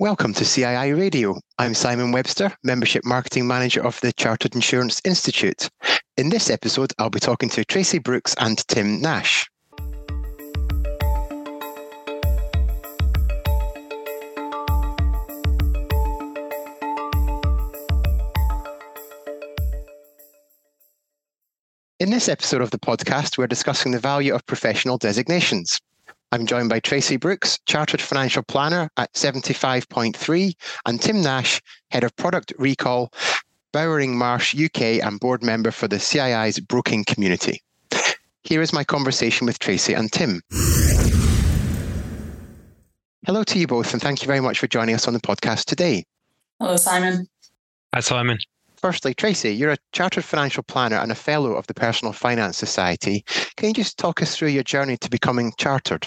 Welcome to CII Radio. I'm Simon Webster, Membership Marketing Manager of the Chartered Insurance Institute. In this episode, I'll be talking to Tracy Brookes and Tim Nash. In this episode of the podcast, we're discussing the value of professional designations. I'm joined by Tracy Brookes, Chartered Financial Planner at 75Point3, and Tim Nash, Head of Product Recall, Bowring Marsh UK, and board member for the CII's broking community. Here is my conversation with Tracy and Tim. Hello to you both, and thank you very much for joining us on the podcast today. Hello, Simon. Hi, Simon. Firstly, Tracy, you're a chartered financial planner and a fellow of the Personal Finance Society. Can you just talk us through your journey to becoming chartered?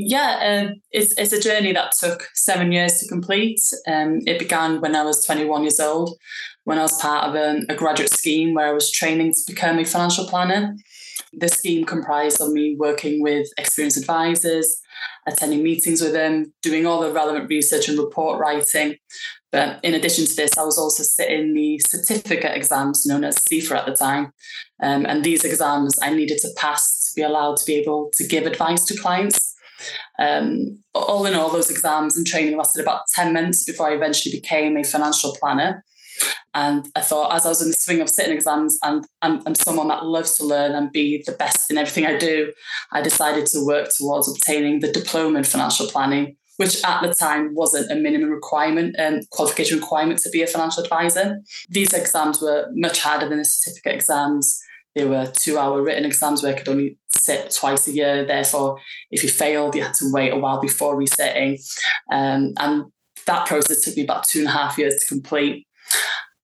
Yeah, uh, it's, it's a journey that took seven years to complete. Um, it began when I was 21 years old, when I was part of a, a graduate scheme where I was training to become a financial planner. The scheme comprised of me working with experienced advisors, attending meetings with them, doing all the relevant research and report writing, but in addition to this, I was also sitting the certificate exams known as CeFA at the time. Um, and these exams I needed to pass to be allowed to be able to give advice to clients. Um, all in all, those exams and training lasted about 10 months before I eventually became a financial planner. And I thought, as I was in the swing of sitting exams, and I'm, I'm someone that loves to learn and be the best in everything I do, I decided to work towards obtaining the diploma in financial planning, which at the time wasn't a minimum requirement and um, qualification requirement to be a financial advisor. These exams were much harder than the certificate exams. They were two hour written exams where I could only sit twice a year. Therefore, if you failed, you had to wait a while before resitting. Um, and that process took me about two and a half years to complete.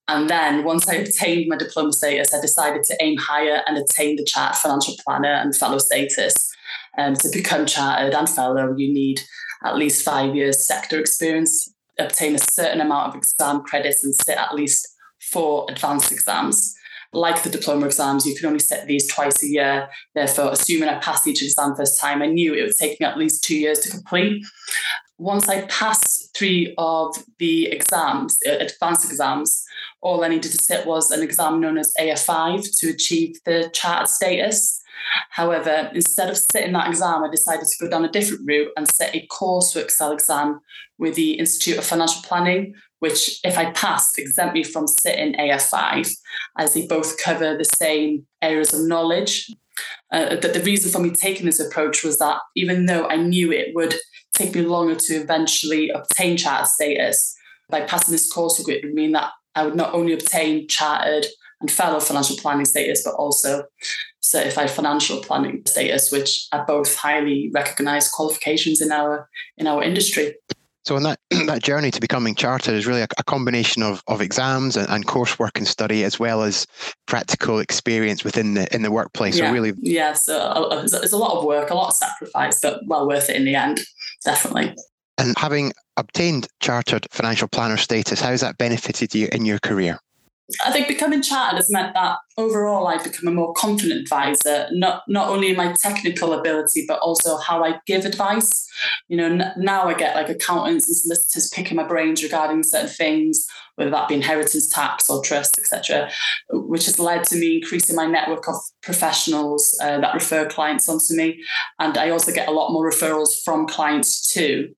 And then once I obtained my diploma status, I decided to aim higher and attain the chartered financial planner and fellow status. Um, to become chartered and fellow, you need at least five years sector experience, obtain a certain amount of exam credits, and sit at least four advanced exams. Like the diploma exams, you can only sit these twice a year. Therefore, assuming I passed each exam first time, I knew it would take me at least two years to complete. Once I passed three of the exams, uh, advanced exams, all I needed to sit was an exam known as AF5 to achieve the chartered status. However, instead of sitting that exam, I decided to go down a different route and set a course Excel exam with the Institute of Financial Planning, which, if I passed, exempt me from sitting AF5, as they both cover the same areas of knowledge. Uh, the, the reason for me taking this approach was that even though I knew it would take me longer to eventually obtain chartered status, by passing this course, it would mean that I would not only obtain chartered and fellow financial planning status, but also certified financial planning status, which are both highly recognized qualifications in our in our industry. So, in that that journey to becoming chartered is really a, a combination of, of exams and, and, coursework and study, as well as practical experience within the in the workplace. Yeah. So, really, yeah. So, uh, uh, it's a lot of work, a lot of sacrifice, but well worth it in the end, definitely. And having obtained chartered financial planner status, how has that benefited you in your career? I think becoming chartered has meant that overall I've become a more confident advisor, not not only in my technical ability, but also how I give advice. You know, n- now I get like accountants and solicitors picking my brains regarding certain things, whether that be inheritance tax or trust, etc., which has led to me increasing my network of professionals uh, that refer clients onto me. And I also get a lot more referrals from clients too.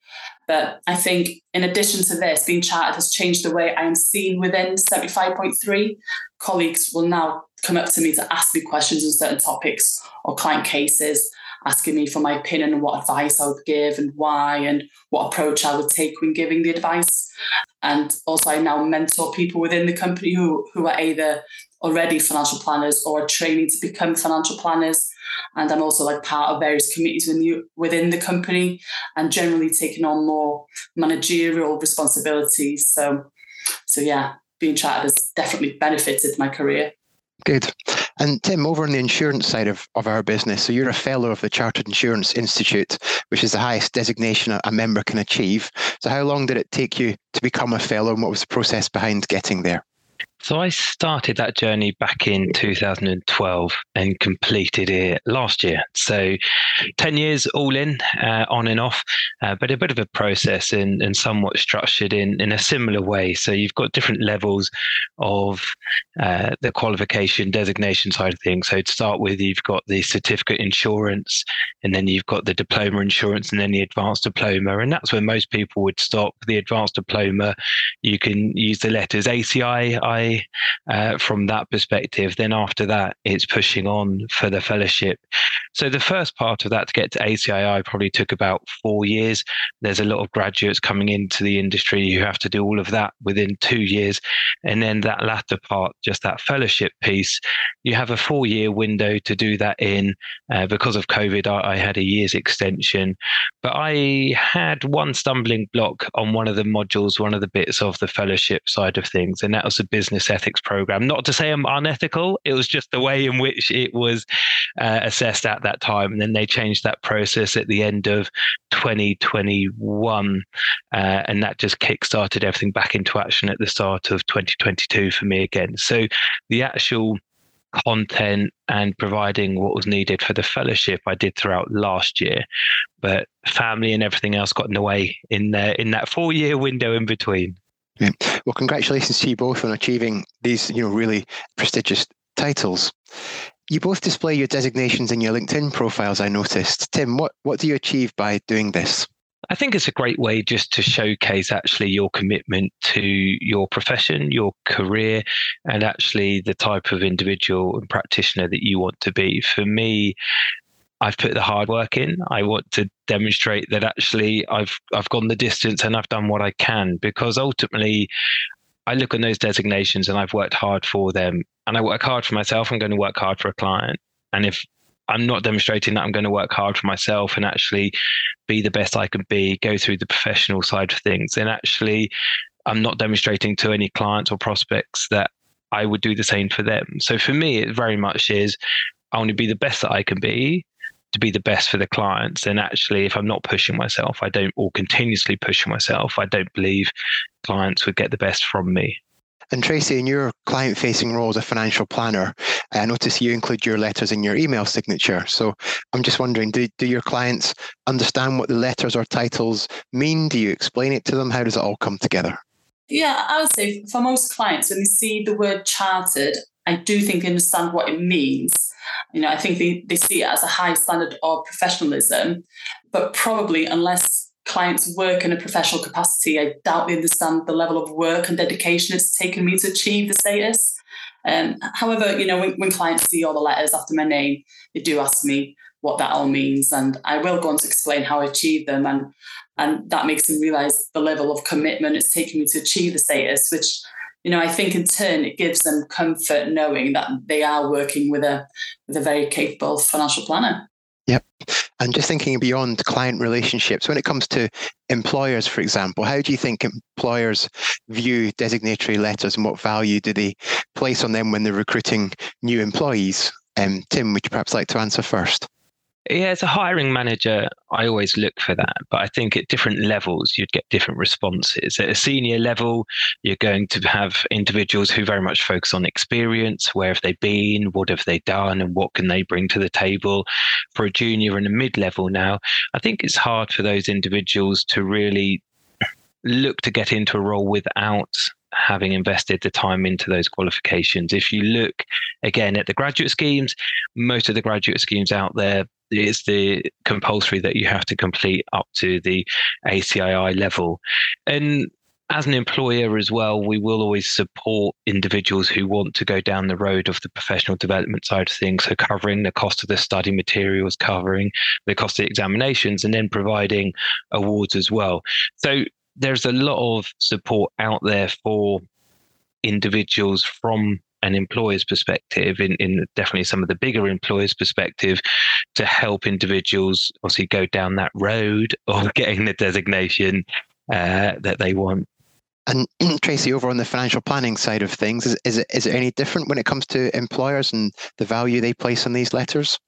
But I think in addition to this, being chartered has changed the way I am seen within 75Point3. Colleagues will now come up to me to ask me questions on certain topics or client cases, asking me for my opinion and what advice I would give and why and what approach I would take when giving the advice. And also I now mentor people within the company who, who are either already financial planners or are training to become financial planners and I'm also like part of various committees within the, within the company and generally taking on more managerial responsibilities. So, so yeah, being chartered has definitely benefited my career. Good. And Tim, over on the insurance side of, of our business, so you're a fellow of the Chartered Insurance Institute, which is the highest designation a, a member can achieve. So, how long did it take you to become a fellow, and what was the process behind getting there? So I started that journey back in 2012 and completed it last year. So 10 years all in, uh, on and off, uh, but a bit of a process and, and somewhat structured in, in a similar way. So you've got different levels of uh, the qualification designation side of things. So to start with, you've got the certificate insurance, and then you've got the diploma insurance, and then the advanced diploma. And that's where most people would stop. The advanced diploma, you can use the letters ACI, I uh, from that perspective. Then after that, it's pushing on for the fellowship. So the first part of that to get to ACII probably took about four years. There's a lot of graduates coming into the industry who have to do all of that within two years. And then that latter part, just that fellowship piece, you have a four year window to do that in. Uh, because of COVID, I, I had a year's extension. But I had one stumbling block on one of the modules, one of the bits of the fellowship side of things, and that was a business ethics program. Not to say I'm unethical, it was just the way in which it was uh, assessed at that time. And then they changed that process at the end of 2021. Uh, and that just kick-started everything back into action at the start of 2022 for me again. So the actual content and providing what was needed for the fellowship I did throughout last year. But family and everything else got in the way in there in that four year window in between. Well, congratulations to you both on achieving these, you know, really prestigious titles. You both display your designations in your LinkedIn profiles, I noticed. Tim, what, what do you achieve by doing this? I think it's a great way just to showcase actually your commitment to your profession, your career, and actually the type of individual and practitioner that you want to be. For me, I've put the hard work in. I want to demonstrate that actually I've I've gone the distance and I've done what I can because ultimately I look at those designations and I've worked hard for them and I work hard for myself. I'm going to work hard for a client. And if I'm not demonstrating that I'm going to work hard for myself and actually be the best I can be, go through the professional side of things, then actually I'm not demonstrating to any clients or prospects that I would do the same for them. So for me, it very much is I want to be the best that I can be to be the best for the clients. And actually, if I'm not pushing myself, I don't, or continuously pushing myself, I don't believe clients would get the best from me. And Tracy, in your client facing role as a financial planner, I notice you include your letters in your email signature. So I'm just wondering do, do your clients understand what the letters or titles mean? Do you explain it to them? How does it all come together? Yeah, I would say for most clients, when they see the word chartered, I do think they understand what it means. You know, I think they, they see it as a high standard of professionalism, but probably unless clients work in a professional capacity, I doubt they understand the level of work and dedication it's taken me to achieve the status. Um, however, you know, when, when clients see all the letters after my name, they do ask me what that all means, and I will go on to explain how I achieved them, and and that makes them realise the level of commitment it's taken me to achieve the status, which you know, I think in turn it gives them comfort knowing that they are working with a with a very capable financial planner. Yep. And just thinking beyond client relationships, when it comes to employers, for example, how do you think employers view designatory letters and what value do they place on them when they're recruiting new employees? Um, Tim, would you perhaps like to answer first? Yeah, as a hiring manager, I always look for that. But I think at different levels, you'd get different responses. At a senior level, you're going to have individuals who very much focus on experience. Where have they been? What have they done? And what can they bring to the table? For a junior and a mid level now, I think it's hard for those individuals to really look to get into a role without having invested the time into those qualifications. If you look again at the graduate schemes, most of the graduate schemes out there, it's the compulsory that you have to complete up to the ACII level. And as an employer as well, we will always support individuals who want to go down the road of the professional development side of things. So, covering the cost of the study materials, covering the cost of the examinations, and then providing awards as well. So, there's a lot of support out there for individuals from an employer's perspective, in, in definitely some of the bigger employers' perspective, to help individuals obviously go down that road of getting the designation uh, that they want. And Tracy, over on the financial planning side of things, is, is, it, is it any different when it comes to employers and the value they place on these letters?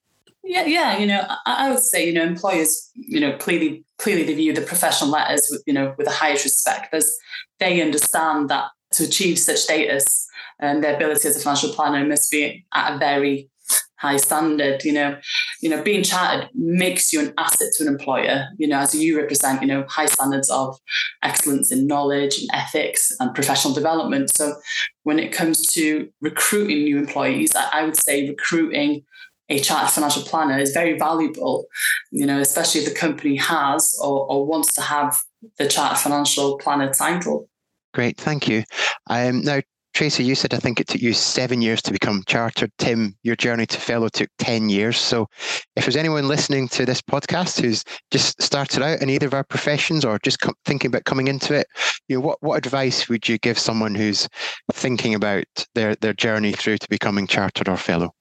Yeah, yeah. You know, I, I would say, you know, employers, you know, clearly, clearly they view the professional letters, with, you know, with the highest respect, as they understand that to achieve such status and their ability as a financial planner must be at a very high standard you know. You know being chartered makes you an asset to an employer you know as you represent you know high standards of excellence in knowledge and ethics and professional development. So when it comes to recruiting new employees i, I would say recruiting a chartered financial planner is very valuable you know especially if the company has or, or wants to have the chartered financial planner title Great, thank you. Um, now, Tracy, you said I think it took you seven years to become chartered. Tim, your journey to fellow took 10 years. So if there's anyone listening to this podcast who's just started out in either of our professions or just thinking about coming into it, you know, what, what advice would you give someone who's thinking about their, their journey through to becoming chartered or fellow?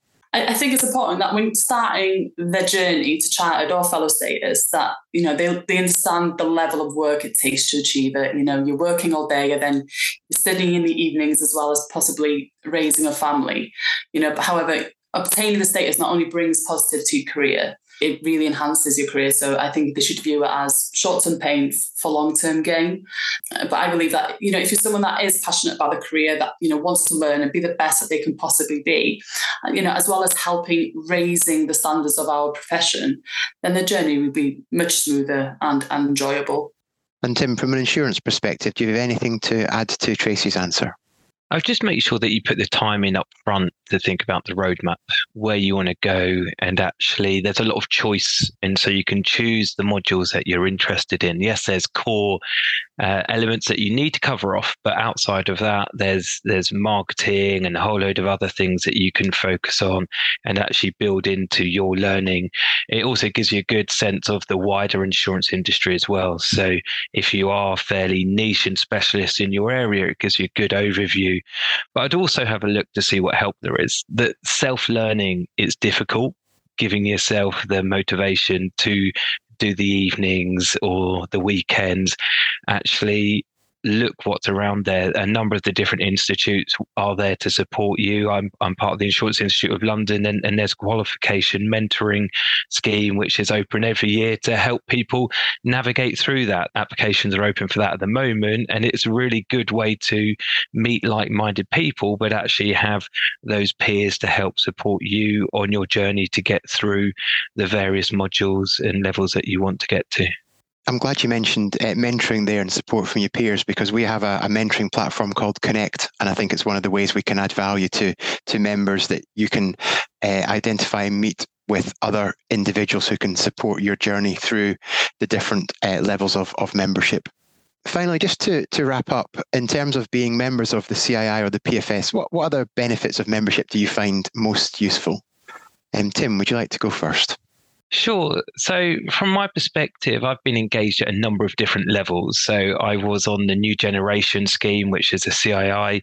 I, think it's important that when starting their journey to chartered or fellow status, that you know they they understand the level of work it takes to achieve it. You know, you're working all day and then studying in the evenings as well as possibly raising a family. You know, but however, obtaining the status not only brings positive to your career, it really enhances your career. So I think they should view it as short-term pain for long-term gain. But I believe that, you know, if you're someone that is passionate about the career, that, you know, wants to learn and be the best that they can possibly be, uh, you know, as well as helping raising the standards of our profession, then the journey will be much smoother and, and enjoyable. And Tim, from an insurance perspective, do you have anything to add to Tracy's answer? I would just make sure that you put the time in up front to think about the roadmap, where you want to go. And actually, there's a lot of choice. And so you can choose the modules that you're interested in. Yes, there's core uh, elements that you need to cover off, but outside of that, there's there's marketing and a whole load of other things that you can focus on and actually build into your learning. It also gives you a good sense of the wider insurance industry as well. So if you are fairly niche and specialist in your area, it gives you a good overview. But I'd also have a look to see what help there is. That self learning is difficult giving yourself the motivation to do the evenings or the weekends. Actually look what's around there. A number of the different institutes are there to support you. I'm, I'm part of the Insurance Institute of London, and, and there's a qualification mentoring scheme which is open every year to help people navigate through that. Applications are open for that at the moment, and it's a really good way to meet like minded people, but actually have those peers to help support you on your journey to get through the various modules and levels that you want to get to. I'm glad you mentioned uh, mentoring there and support from your peers because we have a, a, mentoring platform called Connect, and I think it's one of the ways we can add value to to members that you can uh, identify and meet with other individuals who can support your journey through the different uh, levels of, of membership. Finally, just to, to wrap up, in terms of being members of the CII or the PFS, what, what other benefits of membership do you find most useful? Um, Tim, would you like to go first? Sure. So, from my perspective, I've been engaged at a number of different levels. So, I was on the New Generation scheme, which is a CII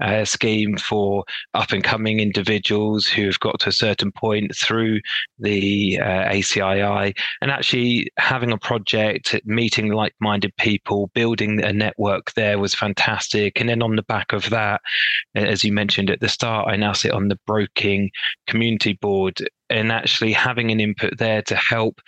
uh, scheme for up and coming individuals who have got to a certain point through the uh, ACII, and actually having a project, meeting like minded people, building a network there was fantastic. And then on the back of that, as you mentioned at the start, I now sit on the broking community board and actually having an input there to help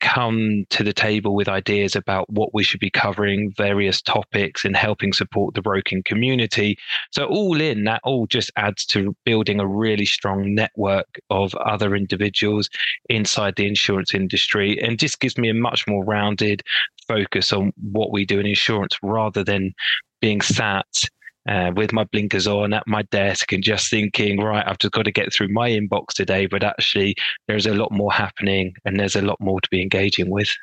come to the table with ideas about what we should be covering, various topics, and helping support the broking community. So, all in, that all just adds to building a really strong network of other individuals inside the insurance industry and just gives me a much more rounded focus on what we do in insurance rather than being sat uh, with my blinkers on at my desk and just thinking, right, I've just got to get through my inbox today. But actually, there's a lot more happening and there's a lot more to be engaging with.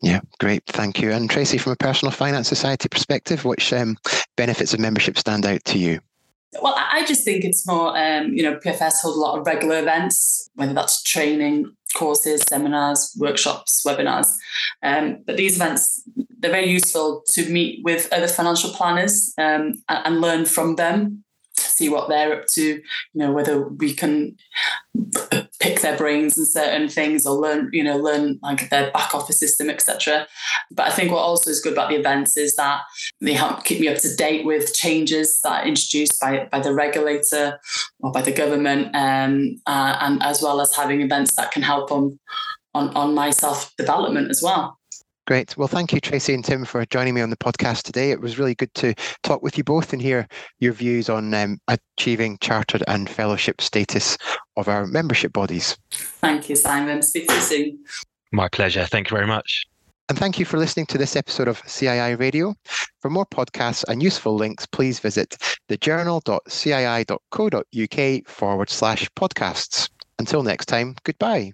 Yeah, great. Thank you. And Tracy, from a personal finance society perspective, which um, benefits of membership stand out to you? Well, I just think it's more, um, you know, PFS hold a lot of regular events, whether that's training, courses, seminars, workshops, webinars. Um, but these events, they're very useful to meet with other financial planners um, and, and learn from them see what they're up to, you know, whether we can pick their brains and certain things or learn, you know, learn like their back office system, etc. But I think what also is good about the events is that they help keep me up to date with changes that are introduced by, by the regulator or by the government, um, uh, and as well as having events that can help on on, on my self development as well. Great. Well, thank you, Tracy and Tim, for joining me on the podcast today. It was really good to talk with you both and hear your views on um, achieving chartered and fellowship status of our membership bodies. Thank you, Simon. Speak to you soon. My pleasure. Thank you very much. And thank you for listening to this episode of CII Radio. For more podcasts and useful links, please visit thejournal.cii.co.uk forward slash podcasts. Until next time, goodbye.